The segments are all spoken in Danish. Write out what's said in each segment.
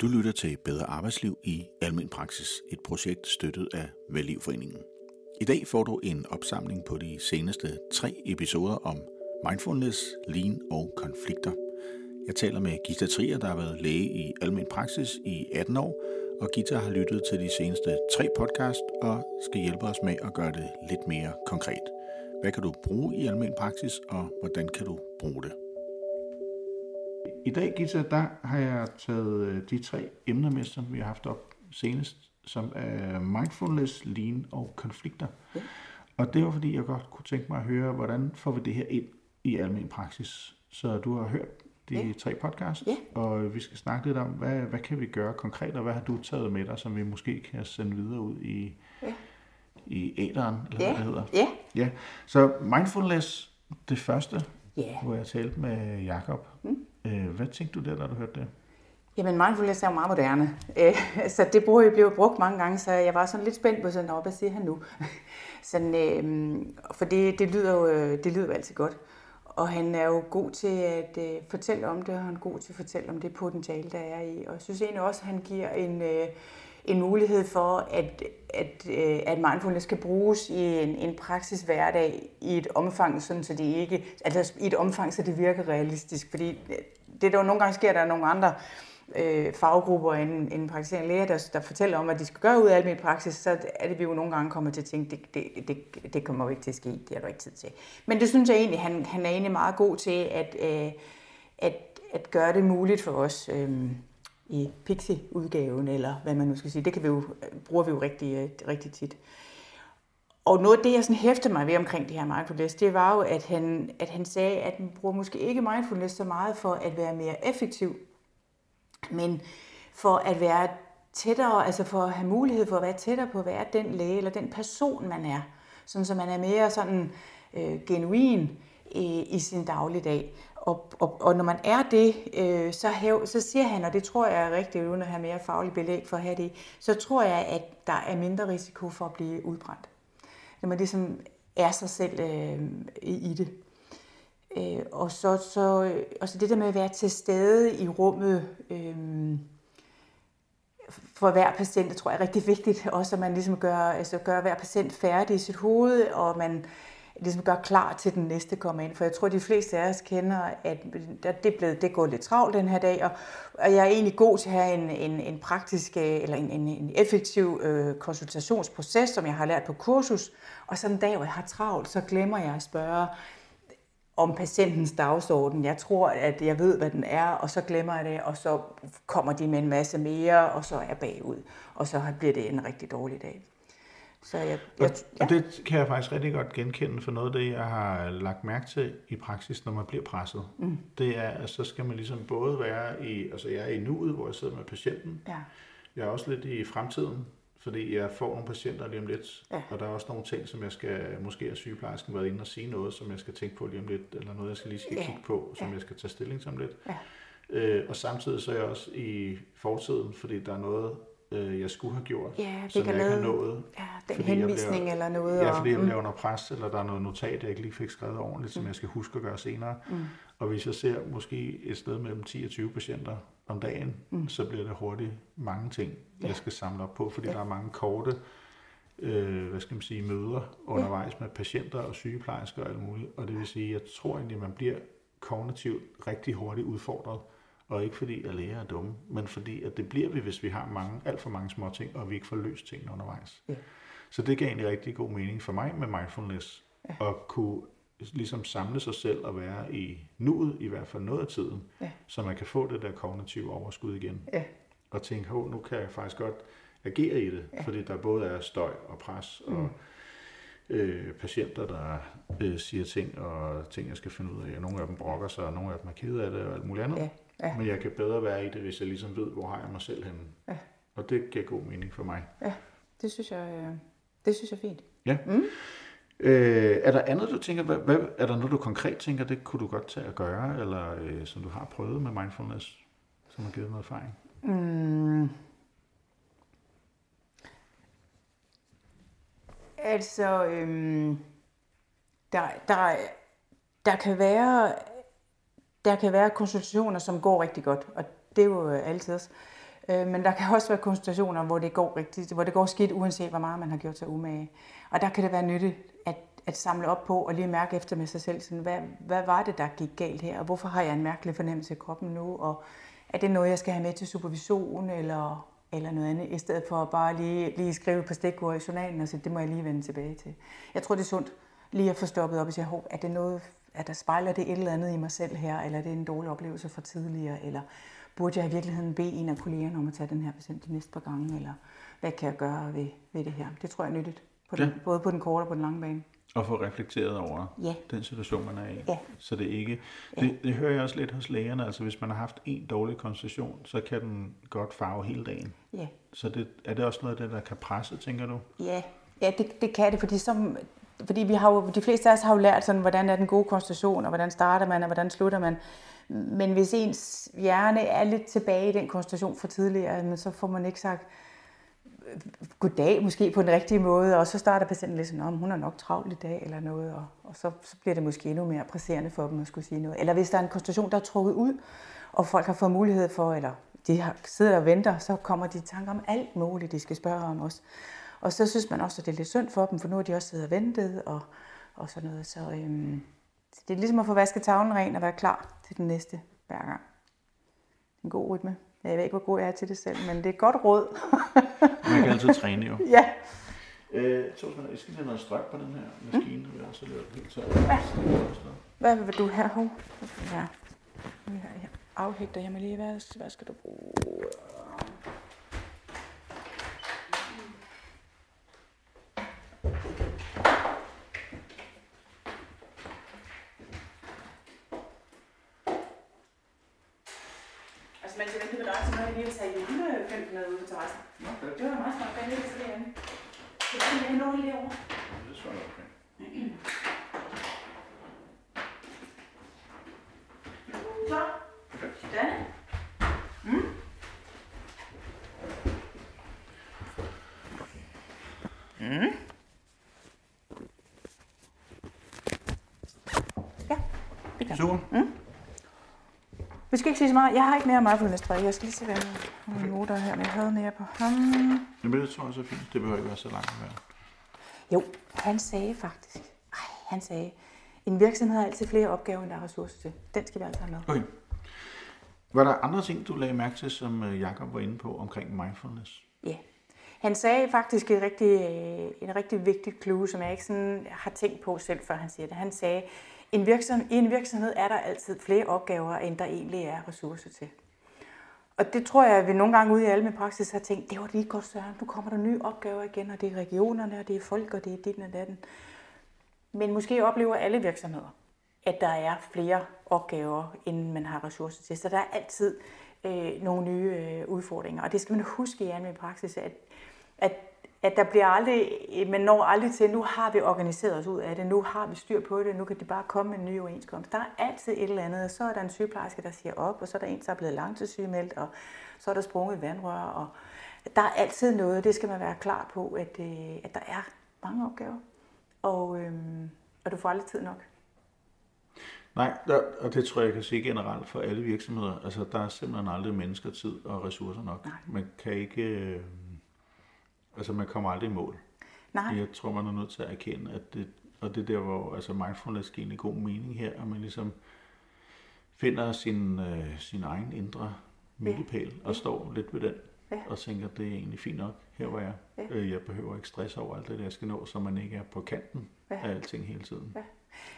Du lytter til Bedre Arbejdsliv i Almen Praksis, et projekt støttet af Vældlivforeningen. I dag får du en opsamling på de seneste tre episoder om mindfulness, lean og konflikter. Jeg taler med Gita Trier, der har været læge i Almen Praksis i 18 år, og Gita har lyttet til de seneste tre podcast og skal hjælpe os med at gøre det lidt mere konkret. Hvad kan du bruge i almen praksis, og hvordan kan du bruge det? I dag, Gita, der har jeg taget øh, de tre emner med, som vi har haft op senest, som er mindfulness, lean og konflikter. Ja. Og det var fordi, jeg godt kunne tænke mig at høre, hvordan får vi det her ind i almen praksis? Så du har hørt de ja. tre podcast, ja. og vi skal snakke lidt om, hvad, hvad kan vi gøre konkret, og hvad har du taget med dig, som vi måske kan sende videre ud i, ja. i æderen, eller ja. hvad det hedder. Ja. ja. Så mindfulness, det første, ja. hvor jeg talte med Jakob. Mm. Øh, hvad tænkte du der, da du hørte det? Jamen, mindfulness er jo meget moderne, øh, så det bruger, blev brugt mange gange, så jeg var sådan lidt spændt på sådan, hvad siger han nu? sådan, øh, for det, det, lyder jo, øh, det lyder jo altid godt. Og han er jo god til at øh, fortælle om det, og han er god til at fortælle om det potentiale, der er i. Og jeg synes egentlig også, at han giver en, øh, en mulighed for, at, at, øh, at mindfulness kan bruges i en, en praksis hverdag i et omfang, sådan, så det ikke, altså i et omfang, så det virker realistisk. Fordi det, der jo nogle gange sker, der er nogle andre øh, faggrupper end, end praktiserende læger, der, der fortæller om, hvad de skal gøre ud af almindelig praksis, så er det, vi jo nogle gange kommer til at tænke, det, det, det, det kommer jo ikke til at ske, det har du ikke tid til. Men det synes jeg egentlig, han, han er egentlig meget god til at, øh, at, at gøre det muligt for os øh, i Pixie-udgaven, eller hvad man nu skal sige. Det kan vi jo, bruger vi jo rigtig, øh, rigtig tit. Og noget af det, jeg sådan hæfter mig ved omkring det her mindfulness, det var jo, at han, at han sagde, at man bruger måske ikke mindfulness så meget for at være mere effektiv men for at være tættere, altså for at have mulighed for at være tættere på at være den læge eller den person, man er. Sådan så man er mere sådan øh, genuin i, i sin dagligdag. Og, og, og når man er det, øh, så, hæv, så siger han, og det tror jeg er rigtigt, uden at have mere faglig belæg for at have det, så tror jeg, at der er mindre risiko for at blive udbrændt. Når man ligesom er sig selv øh, i, i det. Øh, og, så, så, øh, og så det der med at være til stede i rummet øh, for hver patient, det tror jeg er rigtig vigtigt. Også at man ligesom gør, altså gør hver patient færdig i sit hoved, og man ligesom gør klar til den næste kommer ind. For jeg tror, de fleste af os kender, at det, blev, det går lidt travlt den her dag, og, og jeg er egentlig god til at have en, en, en praktisk øh, eller en, en, en effektiv øh, konsultationsproces, som jeg har lært på kursus. Og sådan en dag, hvor jeg har travlt, så glemmer jeg at spørge, om patientens dagsorden. Jeg tror, at jeg ved, hvad den er, og så glemmer jeg det, og så kommer de med en masse mere, og så er jeg bagud. Og så bliver det en rigtig dårlig dag. Så jeg, jeg, ja. Og det kan jeg faktisk rigtig godt genkende for noget af det, jeg har lagt mærke til i praksis, når man bliver presset. Mm. Det er, at så skal man ligesom både være i, altså jeg er i nuet, hvor jeg sidder med patienten. Ja. Jeg er også lidt i fremtiden, fordi jeg får nogle patienter lige om lidt, ja. og der er også nogle ting, som jeg skal, måske er sygeplejersken været inde og sige noget, som jeg skal tænke på lige om lidt, eller noget, jeg skal lige skal ja. kigge på, som ja. jeg skal tage stilling til om lidt. Ja. Øh, og samtidig så er jeg også i fortiden, fordi der er noget, øh, jeg skulle have gjort, ja, det som jeg ikke har nået. Ja, den henvisning bliver, eller noget. Ja, fordi jeg mm. bliver under pres, eller der er noget notat, jeg ikke lige fik skrevet ordentligt, som mm. jeg skal huske at gøre senere. Mm. Og hvis jeg ser måske et sted mellem 10 og 20 patienter om dagen, mm. så bliver det hurtigt mange ting, ja. jeg skal samle op på, fordi ja. der er mange korte øh, hvad skal man sige, møder undervejs med patienter og sygeplejersker og alt muligt. Og det vil sige, jeg tror egentlig, at man bliver kognitivt rigtig hurtigt udfordret. Og ikke fordi, at læger er dumme, men fordi, at det bliver vi, hvis vi har mange, alt for mange små ting, og vi ikke får løst tingene undervejs. Ja. Så det gav egentlig rigtig god mening for mig med mindfulness, ja. at kunne ligesom samle sig selv og være i nuet, i hvert fald noget af tiden, ja. så man kan få det der kognitive overskud igen. Ja. Og tænke, hov, nu kan jeg faktisk godt agere i det, ja. fordi der både er støj og pres og mm. Øh, patienter, der øh, siger ting og ting, jeg skal finde ud af. Nogle af dem brokker sig, og nogle af dem er kede af det og alt muligt andet. Ja. Ja. Men jeg kan bedre være i det, hvis jeg ligesom ved, hvor har jeg mig selv henne. Ja. Og det giver god mening for mig. Ja, det synes jeg, øh, det synes jeg er fint. Ja. Mm. Øh, er der andet, du tænker, hvad, hvad, er der noget, du konkret tænker, det kunne du godt tage at gøre, eller øh, som du har prøvet med mindfulness, som har givet noget erfaring? Mm. Altså, øhm, der, der, der kan være der kan være konsultationer, som går rigtig godt, og det er jo øh, altid også. Øh, men der kan også være konsultationer, hvor det går rigtigt, hvor det går skidt, uanset hvor meget man har gjort sig umage. Og der kan det være nyttigt at, at samle op på og lige mærke efter med sig selv, sådan, hvad, hvad var det, der gik galt her, og hvorfor har jeg en mærkelig fornemmelse i kroppen nu, og er det noget, jeg skal have med til supervision, eller, eller noget andet, i stedet for at bare lige, lige skrive på stikord i journalen og sige, det må jeg lige vende tilbage til. Jeg tror, det er sundt lige at få stoppet op og sige, er det noget, at der spejler det et eller andet i mig selv her, eller er det en dårlig oplevelse fra tidligere, eller burde jeg i virkeligheden bede en af kollegerne om at tage den her patient de næste par gange, eller hvad kan jeg gøre ved, ved det her? Det tror jeg er nyttigt, på den, ja. både på den korte og på den lange bane. Og få reflekteret over ja. den situation, man er i. Ja. Så det ikke... Det, ja. det hører jeg også lidt hos lægerne. Altså hvis man har haft en dårlig konstitution, så kan den godt farve hele dagen. Ja. Så det, er det også noget af det, der kan presse, tænker du? Ja, ja det, det kan det, fordi som, fordi vi har jo, de fleste af os har jo lært, sådan, hvordan er den gode konstitution, og hvordan starter man, og hvordan slutter man. Men hvis ens hjerne er lidt tilbage i den konstellation fra tidligere, så får man ikke sagt goddag måske på den rigtige måde, og så starter patienten lidt sådan, om hun er nok travlt i dag eller noget, og, og så, så bliver det måske endnu mere presserende for dem at skulle sige noget. Eller hvis der er en konstellation, der er trukket ud, og folk har fået mulighed for, eller de har, sidder og venter, så kommer de i tanker om alt muligt, de skal spørge om os. Og så synes man også, at det er lidt synd for dem, for nu har de også siddet og ventet, og, og sådan noget. Så øhm, det er ligesom at få vasket tavlen ren og være klar til den næste hver gang. En god rytme. Jeg ved ikke, hvor god jeg er til det selv, men det er et godt råd. Man kan altid træne jo. Ja. Øh, Torsten, jeg skal have noget strøm på den her maskine, mm. så det helt tørt. Ja. Hvad vil du have? Hov. Ja. Jeg afhægter jeg mig lige. Hvad, hvad skal du bruge? lige at tage julefilm med ude på terrassen. Okay. Det var meget smart. Hvad er det så derinde? Så det er noget derovre. Det er okay. Så. Sådan. Mm. Mm. Ja, det kan. Super. Mm. Vi skal ikke sige så meget. Jeg har ikke mere mindfulness-træk. Jeg skal lige se, hvad jeg noter her, men jeg havde mere på ham. Jamen, det tror jeg så fint. Det behøver ikke være så langt mere. Jo, han sagde faktisk, ej, han sagde, en virksomhed har altid flere opgaver, end der er ressourcer til. Den skal vi altså have med. Okay. Var der andre ting, du lagde mærke til, som øh, Jakob var inde på omkring mindfulness? Ja. Yeah. Han sagde faktisk et rigtig, øh, en rigtig vigtigt clue, som jeg ikke sådan har tænkt på selv, før han siger det. Han sagde, en virksomhed, I en virksomhed er der altid flere opgaver, end der egentlig er ressourcer til. Og det tror jeg, at vi nogle gange ude i alle med praksis har tænkt, det var lige godt, Søren. Nu kommer der nye opgaver igen, og det er regionerne, og det er folk, og det er dit og datten. Men måske oplever alle virksomheder, at der er flere opgaver, end man har ressourcer til. Så der er altid øh, nogle nye øh, udfordringer. Og det skal man huske i almindelig praksis, at, at at der bliver aldrig, man når aldrig til, nu har vi organiseret os ud af det, nu har vi styr på det, nu kan de bare komme med en ny overenskomst. Der er altid et eller andet, og så er der en sygeplejerske, der siger op, og så er der en, der er blevet langtidssygemeldt, og så er der sprunget vandrør, og der er altid noget, det skal man være klar på, at, øh, at der er mange opgaver, og, øhm, og du får aldrig tid nok. Nej, der, og det tror jeg, jeg kan sige generelt for alle virksomheder. Altså, der er simpelthen aldrig mennesker, tid og ressourcer nok. Nej. Man kan ikke... Øh Altså man kommer aldrig i mål. Nej. Jeg tror, man er nødt til at erkende, at det, og det er der, hvor altså mindfulness giver en god mening her, at man ligesom finder sin, øh, sin egen indre milepæl ja. og står lidt ved den ja. og tænker, det er egentlig fint nok, her hvor jeg ja. øh, Jeg behøver ikke stress over alt det, der jeg skal nå, så man ikke er på kanten ja. af alting hele tiden. Ja.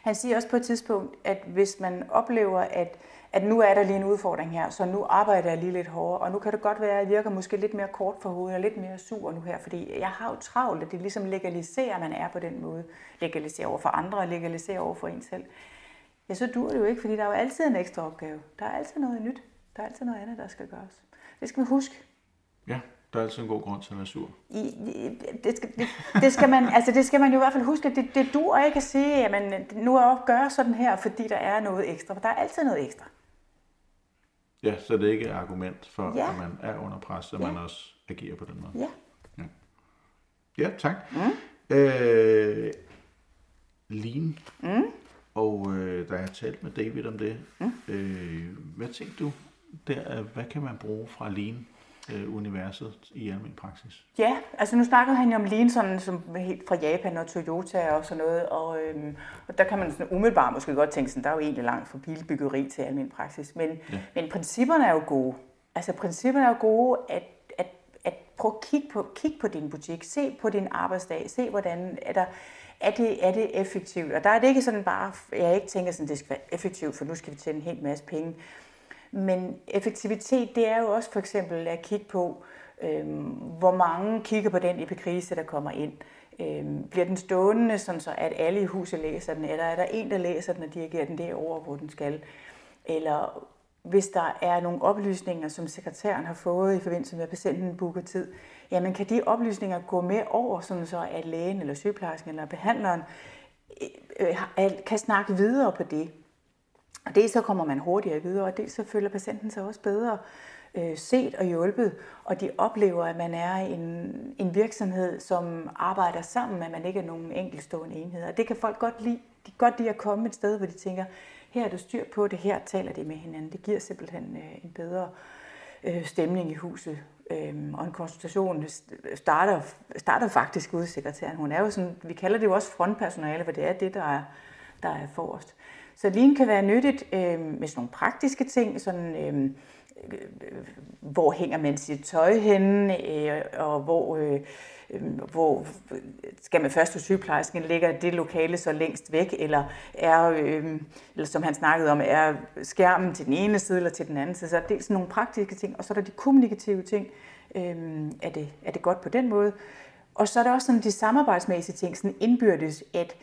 Han siger også på et tidspunkt, at hvis man oplever, at, at nu er der lige en udfordring her, så nu arbejder jeg lige lidt hårdere, og nu kan det godt være, at jeg virker måske lidt mere kort for hovedet og lidt mere sur nu her, fordi jeg har jo travlt, at det ligesom legaliserer, at man er på den måde. Legaliserer over for andre og legaliserer over for en selv. Ja, så dur det jo ikke, fordi der er jo altid en ekstra opgave. Der er altid noget nyt. Der er altid noget andet, der skal gøres. Det skal man huske. Ja. Der er altid en god grund til at være sur. I, det, skal, det, det, skal man, altså det skal man jo i hvert fald huske. Det, det duer ikke at sige, at nu er jeg gøre sådan her, fordi der er noget ekstra. For der er altid noget ekstra. Ja, så det er ikke et argument for, ja. at man er under pres, at ja. man også agerer på den måde. Ja. Ja, ja tak. Mm. Øh, Lean. Mm. Og øh, da jeg talt med David om det, mm. øh, hvad tænkte du der? Hvad kan man bruge fra Lean? Øh, universet i almen praksis? Ja, altså nu snakkede han jo om Lean sådan, som helt fra Japan og Toyota og sådan noget, og, øhm, og der kan man sådan umiddelbart måske godt tænke sådan, der er jo egentlig langt fra bilbyggeri til almen praksis, men, ja. men principperne er jo gode. Altså principperne er jo gode, at, at, at prøve at kigge på, kigge på din butik, se på din arbejdsdag, se hvordan er der, er det, er det effektivt? Og der er det ikke sådan bare, jeg ikke tænker sådan, det skal være effektivt, for nu skal vi tjene en hel masse penge. Men effektivitet, det er jo også for eksempel at kigge på, øh, hvor mange kigger på den epikrise, der kommer ind. Øh, bliver den stående, sådan så at alle i huset læser den, eller er der en, der læser den og dirigerer den derover, hvor den skal? Eller hvis der er nogle oplysninger, som sekretæren har fået i forbindelse med, at patienten booker tid, jamen kan de oplysninger gå med over, sådan så at lægen eller sygeplejersken eller behandleren øh, øh kan snakke videre på det. Og dels så kommer man hurtigere videre, og dels så føler patienten sig også bedre øh, set og hjulpet, og de oplever, at man er en, en virksomhed, som arbejder sammen, at man ikke er nogen enkeltstående enheder. Og det kan folk godt lide. De kan godt lide at komme et sted, hvor de tænker, her er du styr på det, her taler de med hinanden. Det giver simpelthen øh, en bedre øh, stemning i huset. Øhm, og en konsultation starter, starter faktisk ude sekretæren. Hun er jo sådan, vi kalder det jo også frontpersonale, for det er det, der er, der er forrest. Så lean kan være nyttigt øh, med sådan nogle praktiske ting, sådan, øh, øh hvor hænger man sit tøj henne, øh, og hvor, øh, øh hvor skal man først hos sygeplejersken, ligger det lokale så længst væk, eller er, øh, eller som han snakkede om, er skærmen til den ene side eller til den anden side. Så det er sådan nogle praktiske ting, og så er der de kommunikative ting. Øh, er, det, er det godt på den måde? Og så er der også sådan de samarbejdsmæssige ting, sådan indbyrdes, at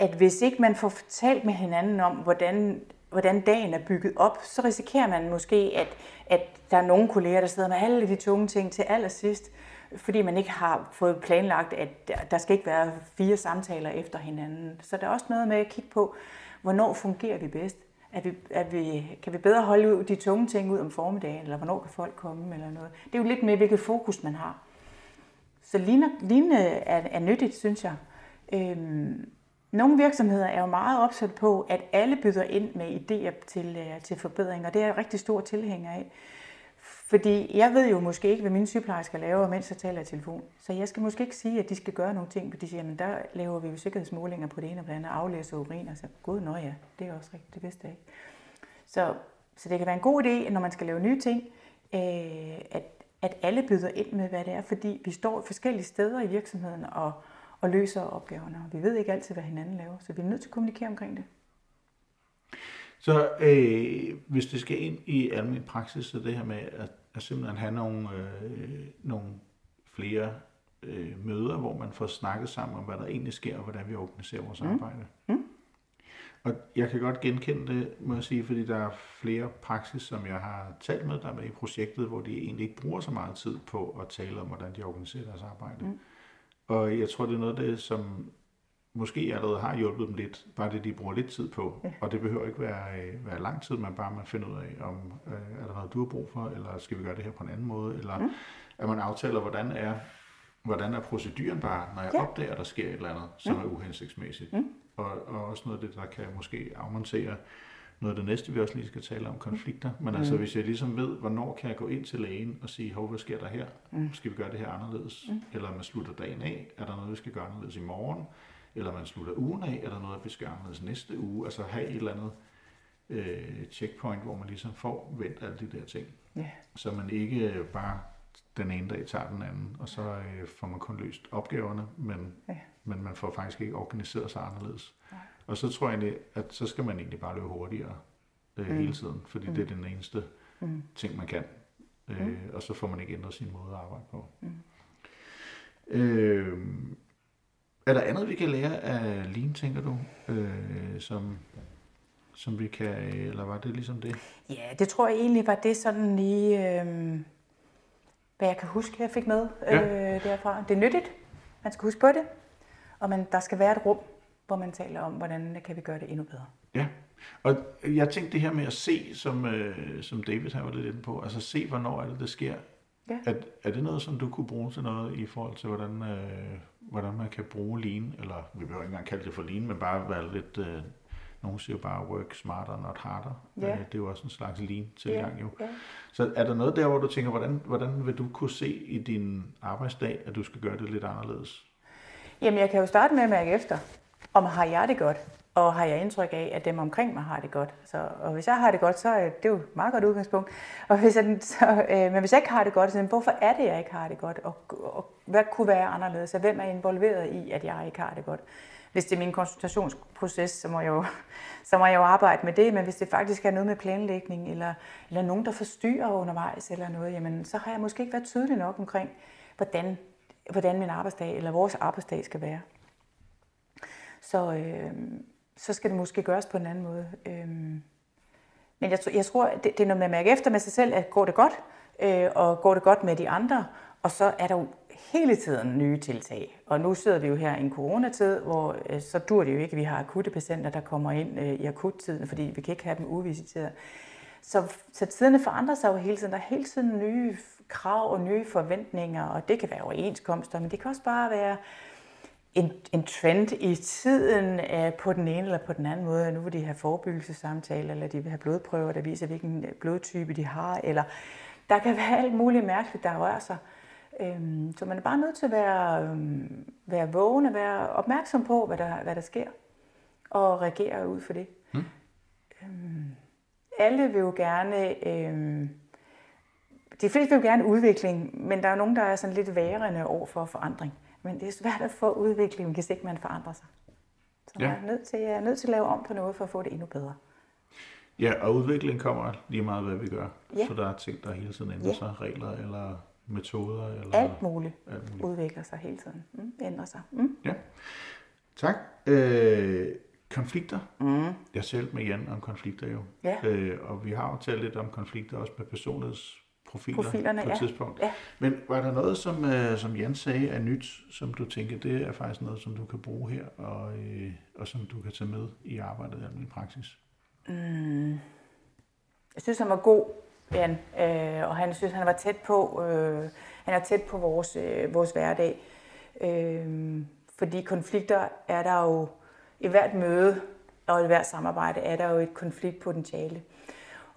at hvis ikke man får fortalt med hinanden om, hvordan, hvordan dagen er bygget op, så risikerer man måske, at, at der er nogle kolleger, der sidder med alle de tunge ting til allersidst, fordi man ikke har fået planlagt, at der skal ikke være fire samtaler efter hinanden. Så der er også noget med at kigge på, hvornår fungerer vi bedst. Er vi, er vi, kan vi bedre holde de tunge ting ud om formiddagen, eller hvornår kan folk komme, eller noget. Det er jo lidt med, hvilket fokus man har. Så lignende er, er nyttigt, synes jeg. Øhm, nogle virksomheder er jo meget opsat på, at alle byder ind med idéer til, øh, til forbedringer, det er jeg rigtig stor tilhænger af. Fordi jeg ved jo måske ikke, hvad mine sygeplejersker laver, mens jeg taler i telefon. Så jeg skal måske ikke sige, at de skal gøre nogle ting, fordi de siger, at der laver vi jo sikkerhedsmålinger på det ene og det andet, aflæser urin, og så, gud, nå ja, det er også rigtigt, det vidste jeg ikke. Så, så det kan være en god idé, når man skal lave nye ting, øh, at, at alle byder ind med, hvad det er, fordi vi står forskellige steder i virksomheden, og, og løser opgaverne. Og vi ved ikke altid, hvad hinanden laver, så vi er nødt til at kommunikere omkring det. Så øh, hvis det skal ind i almindelig praksis, så det her med at, at simpelthen have nogle, øh, nogle flere øh, møder, hvor man får snakket sammen om, hvad der egentlig sker, og hvordan vi organiserer vores mm. arbejde. Mm. Og jeg kan godt genkende det, må jeg sige, fordi der er flere praksis, som jeg har talt med, der er med i projektet, hvor de egentlig ikke bruger så meget tid på at tale om, hvordan de organiserer deres arbejde. Mm. Og jeg tror, det er noget af det, som måske allerede har hjulpet dem lidt, bare det, de bruger lidt tid på. Ja. Og det behøver ikke være, øh, være lang tid, man bare man finder ud af, om øh, er der noget, du har brug for, eller skal vi gøre det her på en anden måde, eller mm. at man aftaler, hvordan er, hvordan er proceduren bare, når jeg ja. opdager, der sker et eller andet, som mm. er uhensigtsmæssigt. Mm. Og, og også noget af det, der kan måske afmontere noget af det næste, vi også lige skal tale om, konflikter. Men altså, mm. altså, hvis jeg ligesom ved, hvornår kan jeg gå ind til lægen og sige, hov, hvad sker der her? Mm. Skal vi gøre det her anderledes? Mm. Eller man slutter dagen af, er der noget, vi skal gøre anderledes i morgen? Eller man slutter ugen af, er der noget, vi skal gøre anderledes næste uge? Altså have et eller andet øh, checkpoint, hvor man ligesom får vendt alle de der ting. Yeah. Så man ikke bare den ene dag tager den anden, og så øh, får man kun løst opgaverne, men, yeah. men man får faktisk ikke organiseret sig anderledes. Og så tror jeg egentlig, at så skal man egentlig bare løbe hurtigere øh, mm. hele tiden, fordi mm. det er den eneste mm. ting, man kan. Øh, mm. Og så får man ikke ændret sin måde at arbejde på. Mm. Øh, er der andet, vi kan lære af Lean, tænker du, øh, som, som vi kan, eller var det ligesom det? Ja, det tror jeg egentlig var det sådan lige, øh, hvad jeg kan huske, jeg fik med ja. øh, derfra. Det er nyttigt, man skal huske på det, og man, der skal være et rum, hvor man taler om, hvordan kan vi gøre det endnu bedre. Ja, og jeg tænkte det her med at se, som, øh, som David har var lidt inde på, altså se, hvornår er det, det sker. Ja. Er, er det noget, som du kunne bruge til noget i forhold til, hvordan, øh, hvordan man kan bruge lean, eller vi behøver ikke engang kalde det for lean, men bare være lidt øh, Nogle siger jo bare work smarter, not harder. Ja. Øh, Det er jo også en slags lean tilgang jo. ja. Så er der noget der, hvor du tænker, hvordan, hvordan vil du kunne se i din arbejdsdag, at du skal gøre det lidt anderledes? Jamen, jeg kan jo starte med at mærke efter, om har jeg det godt, og har jeg indtryk af, at dem omkring mig har det godt. Så, og hvis jeg har det godt, så er det jo et meget godt udgangspunkt. Og hvis jeg, så, øh, men hvis jeg ikke har det godt, så hvorfor er det, jeg ikke har det godt? Og, og hvad kunne være anderledes? Og hvem er involveret i, at jeg ikke har det godt? Hvis det er min konsultationsproces, så må jeg jo, så må jeg jo arbejde med det, men hvis det faktisk er noget med planlægning, eller, eller nogen, der forstyrrer undervejs, eller noget, jamen, så har jeg måske ikke været tydelig nok omkring, hvordan, hvordan min arbejdsdag, eller vores arbejdsdag skal være. Så, øh, så skal det måske gøres på en anden måde. Øh, men jeg, jeg tror, det, det er noget med at mærke efter med sig selv, at går det godt, øh, og går det godt med de andre, og så er der jo hele tiden nye tiltag. Og nu sidder vi jo her i en coronatid, hvor øh, så dur det jo ikke, at vi har akutte patienter, der kommer ind øh, i akuttiden, fordi vi kan ikke have dem uvisiteret. Så, så tiderne forandrer sig jo hele tiden. Der er hele tiden nye krav og nye forventninger, og det kan være overenskomster, men det kan også bare være en, en trend i tiden øh, på den ene eller på den anden måde. Nu vil de have forebyggelsesamtaler, eller de vil have blodprøver, der viser, hvilken øh, blodtype de har, eller der kan være alt muligt mærkeligt, der rører sig. Øhm, så man er bare nødt til at være, øhm, være vågen og være opmærksom på, hvad der, hvad der sker, og reagere ud for det. Mm. Øhm, alle vil jo gerne... Øhm, de fleste vil jo gerne udvikling, men der er nogen, der er sådan lidt værende over for forandring. Men det er svært at få udvikling, hvis ikke man forandrer sig. Så Ja. man er nødt til, er nødt til at lave om på noget, for at få det endnu bedre. Ja, og udvikling kommer lige meget, hvad vi gør. Ja. Så der er ting, der hele tiden ændrer Ja. sig. Regler eller metoder. Eller Alt muligt alt muligt. udvikler sig hele tiden. Mm, ændrer sig. Mm. Ja. Tak. Øh, konflikter. Mm. Jeg talte med Jan om konflikter jo. Ja. Øh, og vi har jo talt lidt om konflikter også med personlighedsprofiler Profilerne, på et ja. tidspunkt. Ja. Men var der noget, som, øh, som Jan sagde er nyt, som du tænker, det er faktisk noget, som du kan bruge her, og, øh, og som du kan tage med i arbejdet i almindelig praksis? Jeg synes, han var god, Jan, øh, og han synes, han var tæt på, øh, han er tæt på vores, øh, vores hverdag. Øh, fordi konflikter er der jo, i hvert møde og i hvert samarbejde er der jo et konfliktpotentiale.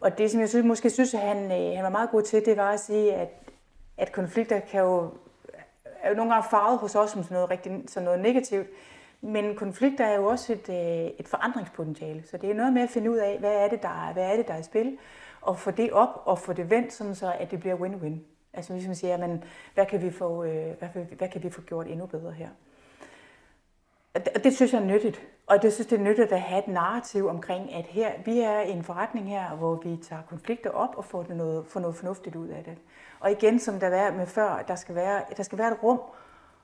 Og det, som jeg synes, måske synes, at han, øh, han var meget god til, det var at sige, at, at konflikter kan jo, er jo nogle gange farvet hos os som sådan noget, rigtig, sådan noget negativt. Men konflikter er jo også et, øh, et forandringspotentiale. Så det er noget med at finde ud af, hvad er det, der er, hvad er, det, der er i spil, og få det op og få det vendt, sådan så at det bliver win-win. Altså ligesom siger, men hvad kan vi få, øh, hvad, hvad kan vi få gjort endnu bedre her? Og det, og det synes jeg er nyttigt. Og det synes det er nyttigt at have et narrativ omkring, at her, vi er i en forretning her, hvor vi tager konflikter op og får, det noget, får noget fornuftigt ud af det. Og igen, som der var med før, der skal være, der skal være et rum,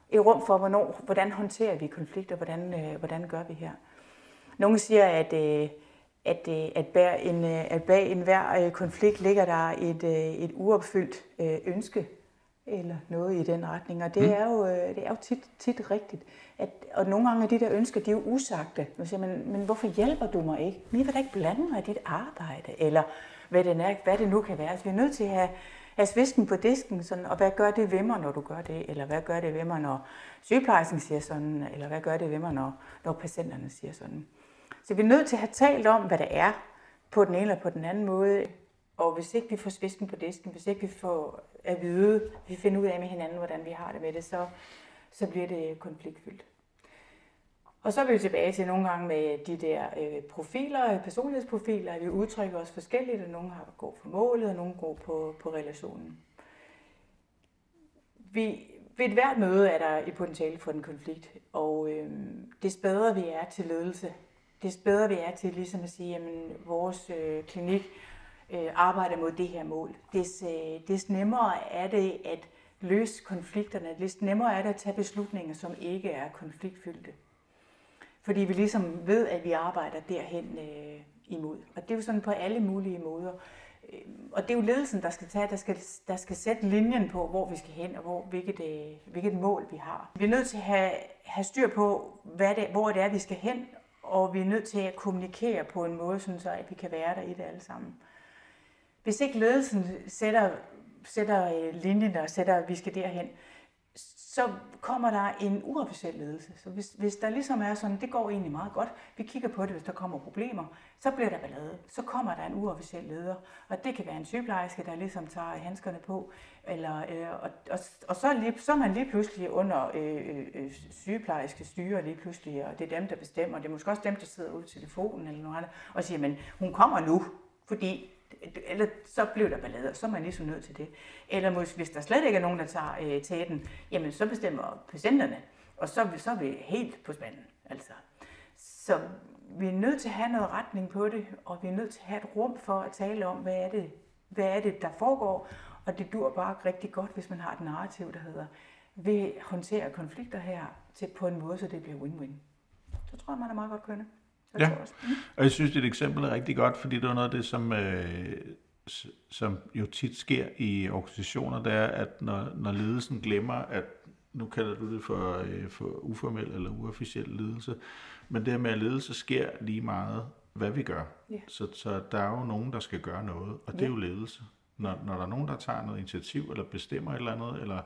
et rum for, hvornår, hvordan håndterer vi konflikter, hvordan, øh, hvordan gør vi her. Nogle siger, at, øh, at, øh, at, bag en, øh, at bag enhver øh, konflikt ligger der et, øh, et uopfyldt øh, ønske, eller noget i den retning. Og det mm. er jo, øh, det er jo tit, tit rigtigt. At, og nogle gange er de der ønsker, de er jo usagte. Man siger, men, men hvorfor hjælper du mig ikke? Men jeg vil da ikke blande mig i dit arbejde, eller hvad det, er, hvad det nu kan være. Så vi er nødt til at have, have svisken på disken, sådan, og hvad gør det ved mig, når du gør det? Eller hvad gør det ved mig, når sygeplejersken siger sådan? Eller hvad gør det ved mig, når, når patienterne siger sådan? Så vi er nødt til at have talt om, hvad det er, på den ene eller på den anden måde. Og hvis ikke vi får svisken på disken, hvis ikke vi får at vide, vi finder ud af med hinanden, hvordan vi har det med det, så, så bliver det konfliktfyldt. Og så er vi jo tilbage til nogle gange med de der øh, profiler, øh, personlighedsprofiler, at vi udtrykker os forskelligt, og nogle har går for målet, og nogle går på, på relationen. Vi, ved et hvert møde er der et potentiale for en konflikt, og øh, des bedre vi er til ledelse, des bedre vi er til ligesom at sige, at vores øh, klinik øh, arbejder mod det her mål, des, øh, des nemmere er det at løse konflikterne, des nemmere er det at tage beslutninger, som ikke er konfliktfyldte. Fordi vi ligesom ved, at vi arbejder derhen øh, imod. Og det er jo sådan på alle mulige måder. Øh, og det er jo ledelsen, der skal tage, der skal, der skal sætte linjen på, hvor vi skal hen, og hvor, hvilket, øh, hvilket mål vi har. Vi er nødt til at have, have styr på, hvad det, hvor det er, vi skal hen, og vi er nødt til at kommunikere på en måde, sådan så at vi kan være der i det alle sammen. Hvis ikke ledelsen sætter, sætter øh, linjen og sætter, at vi skal derhen, så så kommer der en uofficiel ledelse. Så hvis, hvis der ligesom er sådan, det går egentlig meget godt, vi kigger på det, hvis der kommer problemer, så bliver der ballade. Så kommer der en uofficiel leder, og det kan være en sygeplejerske, der ligesom tager handskerne på, eller, øh, og, og, og så, lige, så er man lige pludselig under øh, øh, øh sygeplejerske styre lige pludselig, og det er dem, der bestemmer. Det er måske også dem, der sidder ude i telefonen eller noget andet, og siger, men hun kommer nu, fordi eller så blev der ballade, så er man ligesom nødt til det. Eller hvis der slet ikke er nogen, der tager øh, tæten, jamen så bestemmer patienterne, og så, så er vi helt på spanden. Altså. Så vi er nødt til at have noget retning på det, og vi er nødt til at have et rum for at tale om, hvad er det, hvad er det der foregår, og det dur bare rigtig godt, hvis man har et narrativ, der hedder, vi håndterer konflikter her til på en måde, så det bliver win-win. Så tror jeg, man er meget godt kørende. Ja, og jeg synes, dit eksempel er rigtig godt, fordi det er noget af det, som, øh, som jo tit sker i organisationer, det er, at når, når ledelsen glemmer, at nu kalder du det for, øh, for uformel eller uofficiel ledelse, men det her med, at ledelse sker lige meget, hvad vi gør. Ja. Så, så der er jo nogen, der skal gøre noget, og det ja. er jo ledelse. Når, når der er nogen, der tager noget initiativ, eller bestemmer et eller andet, eller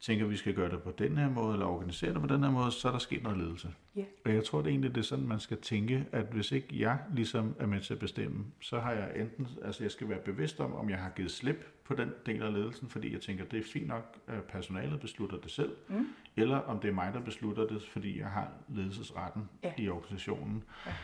tænker, at vi skal gøre det på den her måde, eller organisere det på den her måde, så er der sket noget ledelse. Yeah. Og jeg tror det egentlig, det er sådan, man skal tænke, at hvis ikke jeg ligesom er med til at bestemme, så har jeg enten, altså jeg skal være bevidst om, om jeg har givet slip på den del af ledelsen, fordi jeg tænker, det er fint nok, at personalet beslutter det selv, mm. eller om det er mig, der beslutter det, fordi jeg har ledelsesretten yeah. i organisationen. Yeah.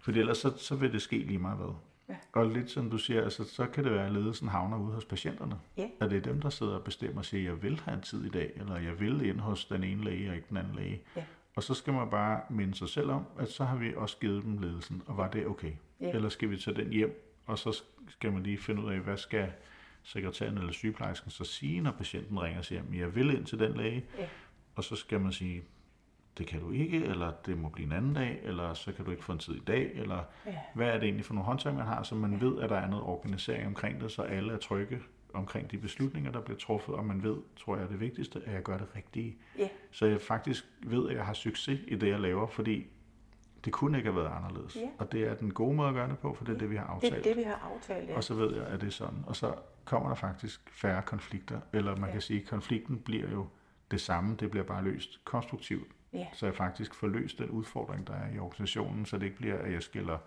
Fordi ellers så, så vil det ske lige meget hvad. Ja. Og lidt som du siger, altså, så kan det være, at ledelsen havner ude hos patienterne. Ja. At det er dem, der sidder og bestemmer og siger, jeg vil have en tid i dag, eller jeg vil ind hos den ene læge og ikke den anden læge. Ja. Og så skal man bare minde sig selv om, at så har vi også givet dem ledelsen, og var det okay? Ja. Eller skal vi tage den hjem, og så skal man lige finde ud af, hvad skal sekretæren eller sygeplejersken så sige, når patienten ringer og siger, jeg vil ind til den læge. Ja. Og så skal man sige, det kan du ikke, eller det må blive en anden dag, eller så kan du ikke få en tid i dag, eller ja. hvad er det egentlig for nogle håndtag, man har, så man ja. ved, at der er noget organisering omkring det, så alle er trygge omkring de beslutninger, der bliver truffet, og man ved, tror jeg, det vigtigste, at jeg gør det rigtige. Ja. Så jeg faktisk ved, at jeg har succes i det, jeg laver, fordi det kunne ikke have været anderledes. Ja. Og det er den gode måde at gøre det på, for det er det, vi har aftalt. Det er det, vi har aftalt, ja. Og så ved jeg, at det er sådan. Og så kommer der faktisk færre konflikter. Eller man ja. kan sige, at konflikten bliver jo det samme, det bliver bare løst konstruktivt Ja. Så jeg faktisk får løst den udfordring, der er i organisationen, så det ikke bliver, at jeg skiller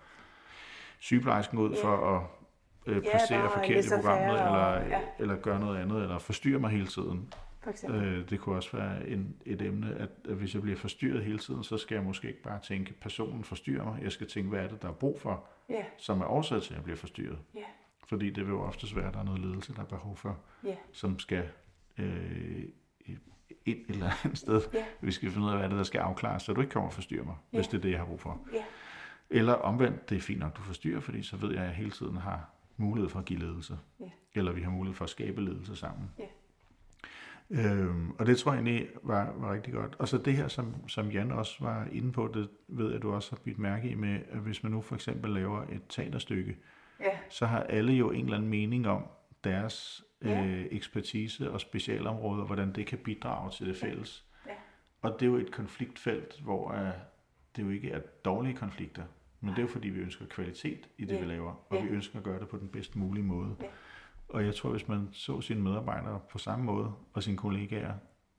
sygeplejersken ud ja. for at øh, placere ja, forkert i programmet, og, eller, ja. eller gøre noget andet, eller forstyrre mig hele tiden. For øh, det kunne også være en, et emne, at, at hvis jeg bliver forstyrret hele tiden, så skal jeg måske ikke bare tænke, personen forstyrrer mig. Jeg skal tænke, hvad er det, der er brug for, ja. som er årsag til, at jeg bliver forstyrret. Ja. Fordi det vil jo ofte være, at der er noget ledelse, der er behov for, ja. som skal øh, ind et eller andet sted. Ja. Vi skal finde ud af, hvad det er, der skal afklares, så du ikke kommer og forstyrrer mig, ja. hvis det er det, jeg har brug for. Ja. Eller omvendt, det er fint nok, du forstyrrer, fordi så ved jeg, at jeg hele tiden har mulighed for at give ledelse. Ja. Eller vi har mulighed for at skabe ledelse sammen. Ja. Øhm, og det tror jeg egentlig var, var rigtig godt. Og så det her, som, som Jan også var inde på, det ved jeg, at du også har bidt mærke i med, at hvis man nu for eksempel laver et teaterstykke, ja. så har alle jo en eller anden mening om deres ja. øh, ekspertise og specialområder, hvordan det kan bidrage til det fælles. Ja. Ja. Og det er jo et konfliktfelt, hvor uh, det jo ikke er dårlige konflikter, men det er jo fordi, vi ønsker kvalitet i det, ja. vi laver, og ja. vi ønsker at gøre det på den bedst mulige måde. Ja. Og jeg tror, hvis man så sine medarbejdere på samme måde, og sine kollegaer,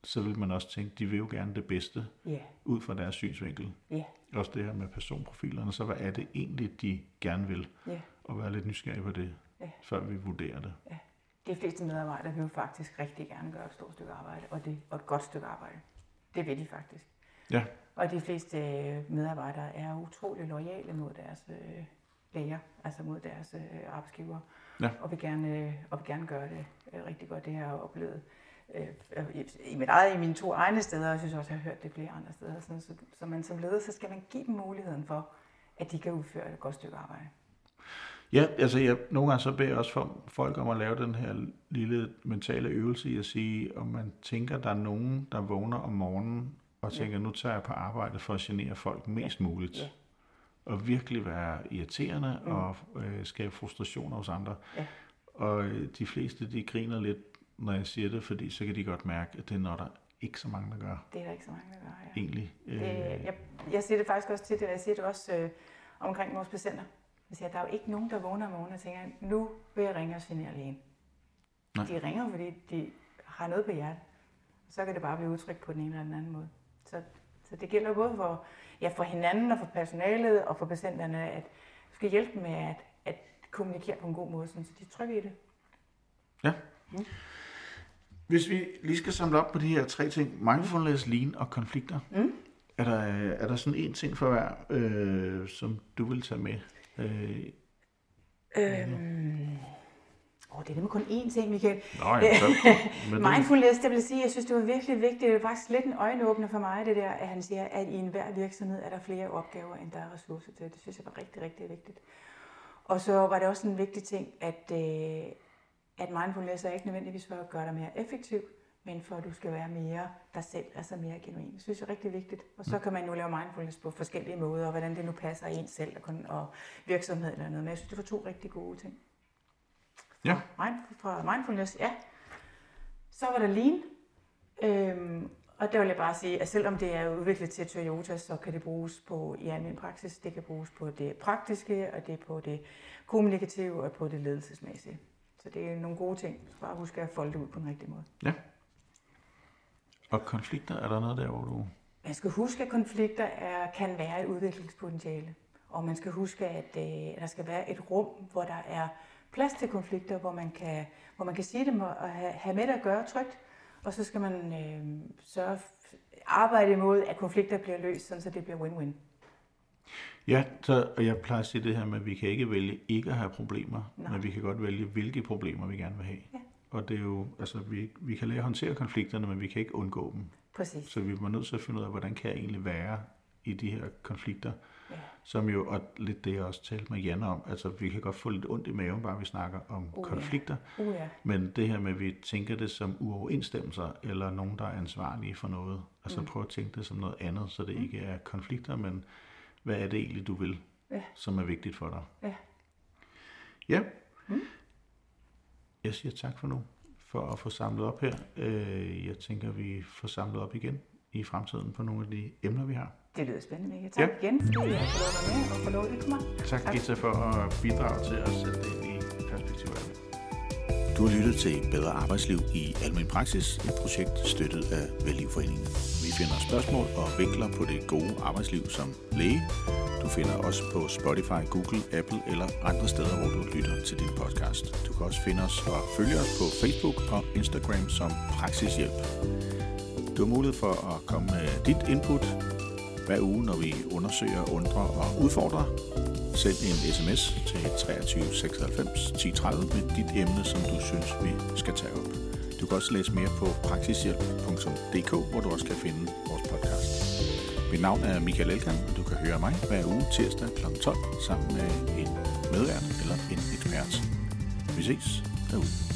så vil man også tænke, de vil jo gerne det bedste, yeah. ud fra deres synsvinkel. Yeah. Også det her med personprofilerne, så hvad er det egentlig, de gerne vil? Yeah. Og være lidt nysgerrig på det, yeah. før vi vurderer det. Yeah de fleste medarbejdere vil jo faktisk rigtig gerne gøre et stort stykke arbejde, og, det, og et godt stykke arbejde. Det vil de faktisk. Ja. Og de fleste øh, medarbejdere er utrolig lojale mod deres øh, læger, altså mod deres øh, arbejdsgiver, ja. og, vil gerne, øh, og vil gerne gøre det øh, rigtig godt. Det har jeg oplevet øh, i, mit eget, i mine to egne steder, og jeg synes også, at jeg har hørt det flere andre steder. Sådan, så, så man som leder, så skal man give dem muligheden for, at de kan udføre et godt stykke arbejde. Ja, altså jeg, nogle gange så beder jeg også for folk om at lave den her lille mentale øvelse i at sige, om man tænker, der er nogen, der vågner om morgenen og tænker, ja. nu tager jeg på arbejde for at genere folk mest ja. muligt. Ja. Og virkelig være irriterende mm. og øh, skabe frustrationer hos andre. Ja. Og øh, de fleste, de griner lidt, når jeg siger det, fordi så kan de godt mærke, at det er noget, der ikke så mange, der gør. Det er der ikke så mange, der gør, ja. Egentlig. Det, øh, jeg, jeg siger det faktisk også til det, og jeg siger det også øh, omkring vores patienter. Jeg siger, der er jo ikke nogen, der vågner om morgenen og tænker, nu vil jeg ringe og genere lægen. Nej. De ringer, fordi de har noget på hjertet. Så kan det bare blive udtrykt på den ene eller den anden måde. Så, så det gælder både for, ja, for hinanden og for personalet og for patienterne, at du skal hjælpe dem med at, at kommunikere på en god måde, så de er trygge i det. Ja. Mm. Hvis vi lige skal samle op på de her tre ting, mindfulness, lean og konflikter, mm. er, der, er der sådan en ting for hver, øh, som du vil tage med? Øh, øhm, Åh, det er nemlig kun én ting, Michael. Så, Mindfulness, det vil sige, jeg synes, det var virkelig vigtigt. Det er faktisk lidt en øjenåbner for mig, det der, at han siger, at i enhver virksomhed er der flere opgaver, end der er ressourcer til. Det synes jeg var rigtig, rigtig vigtigt. Og så var det også en vigtig ting, at, øh, at mindfulness er ikke nødvendigvis for at gøre dig mere effektiv, men for at du skal være mere dig selv, altså mere genuin. Det synes jeg er rigtig vigtigt. Og så kan man nu lave mindfulness på forskellige måder, og hvordan det nu passer en selv og, og virksomhed eller noget. Men jeg synes, det var to rigtig gode ting. Ja. Mind, fra mindfulness, ja. Så var der lean. Øhm, og der vil jeg bare sige, at selvom det er udviklet til Toyota, så kan det bruges på i almindelig praksis. Det kan bruges på det praktiske, og det er på det kommunikative og på det ledelsesmæssige. Så det er nogle gode ting. Så bare husk at folde det ud på en rigtig måde. Ja. Og konflikter, er der noget der, hvor du... Man skal huske, at konflikter er, kan være et udviklingspotentiale. Og man skal huske, at øh, der skal være et rum, hvor der er plads til konflikter, hvor man kan, hvor man kan sige dem og have, have med det at gøre trygt. Og så skal man øh, sørge, arbejde imod, at konflikter bliver løst, sådan så det bliver win-win. Ja, så, og jeg plejer at sige det her med, at vi kan ikke vælge ikke at have problemer, Nej. men vi kan godt vælge, hvilke problemer vi gerne vil have. Ja. Og det er jo, altså vi, vi kan lære at håndtere konflikterne, men vi kan ikke undgå dem. Præcis. Så vi må nødt til at finde ud af, hvordan kan jeg egentlig være i de her konflikter. Ja. Som jo, og lidt det jeg også talte med Janne om, altså vi kan godt få lidt ondt i maven, bare vi snakker om uh, konflikter. Ja. Uh, ja. Men det her med, at vi tænker det som uoverensstemmelser, eller nogen, der er ansvarlige for noget. Altså mm. prøv at tænke det som noget andet, så det mm. ikke er konflikter, men hvad er det egentlig, du vil, ja. som er vigtigt for dig. Ja. Ja. Mm. Jeg siger tak for nu, for at få samlet op her. Øh, jeg tænker, vi får samlet op igen i fremtiden på nogle af de emner, vi har. Det lyder spændende, Mika. Tak ja. igen, fordi jeg har fået lov at være med og få lov at komme. Tak, tak, Gita, for at bidrage til at sætte det i perspektiv af det. Du har lyttet til Bedre Arbejdsliv i Almen Praksis, et projekt støttet af Vellivforeningen. Finder spørgsmål og vinkler på det gode arbejdsliv som læge. Du finder os på Spotify, Google, Apple eller andre steder, hvor du lytter til din podcast. Du kan også finde os og følge os på Facebook og Instagram som Praksishjælp. Du har mulighed for at komme med dit input hver uge, når vi undersøger, undrer og udfordrer. Send en sms til 23 96 10 30 med dit emne, som du synes, vi skal tage op. Du kan også læse mere på praksishjælp.dk, hvor du også kan finde vores podcast. Mit navn er Michael Elkan, og du kan høre mig hver uge tirsdag kl. 12 sammen med en medvært eller en ekspert. Vi ses derude.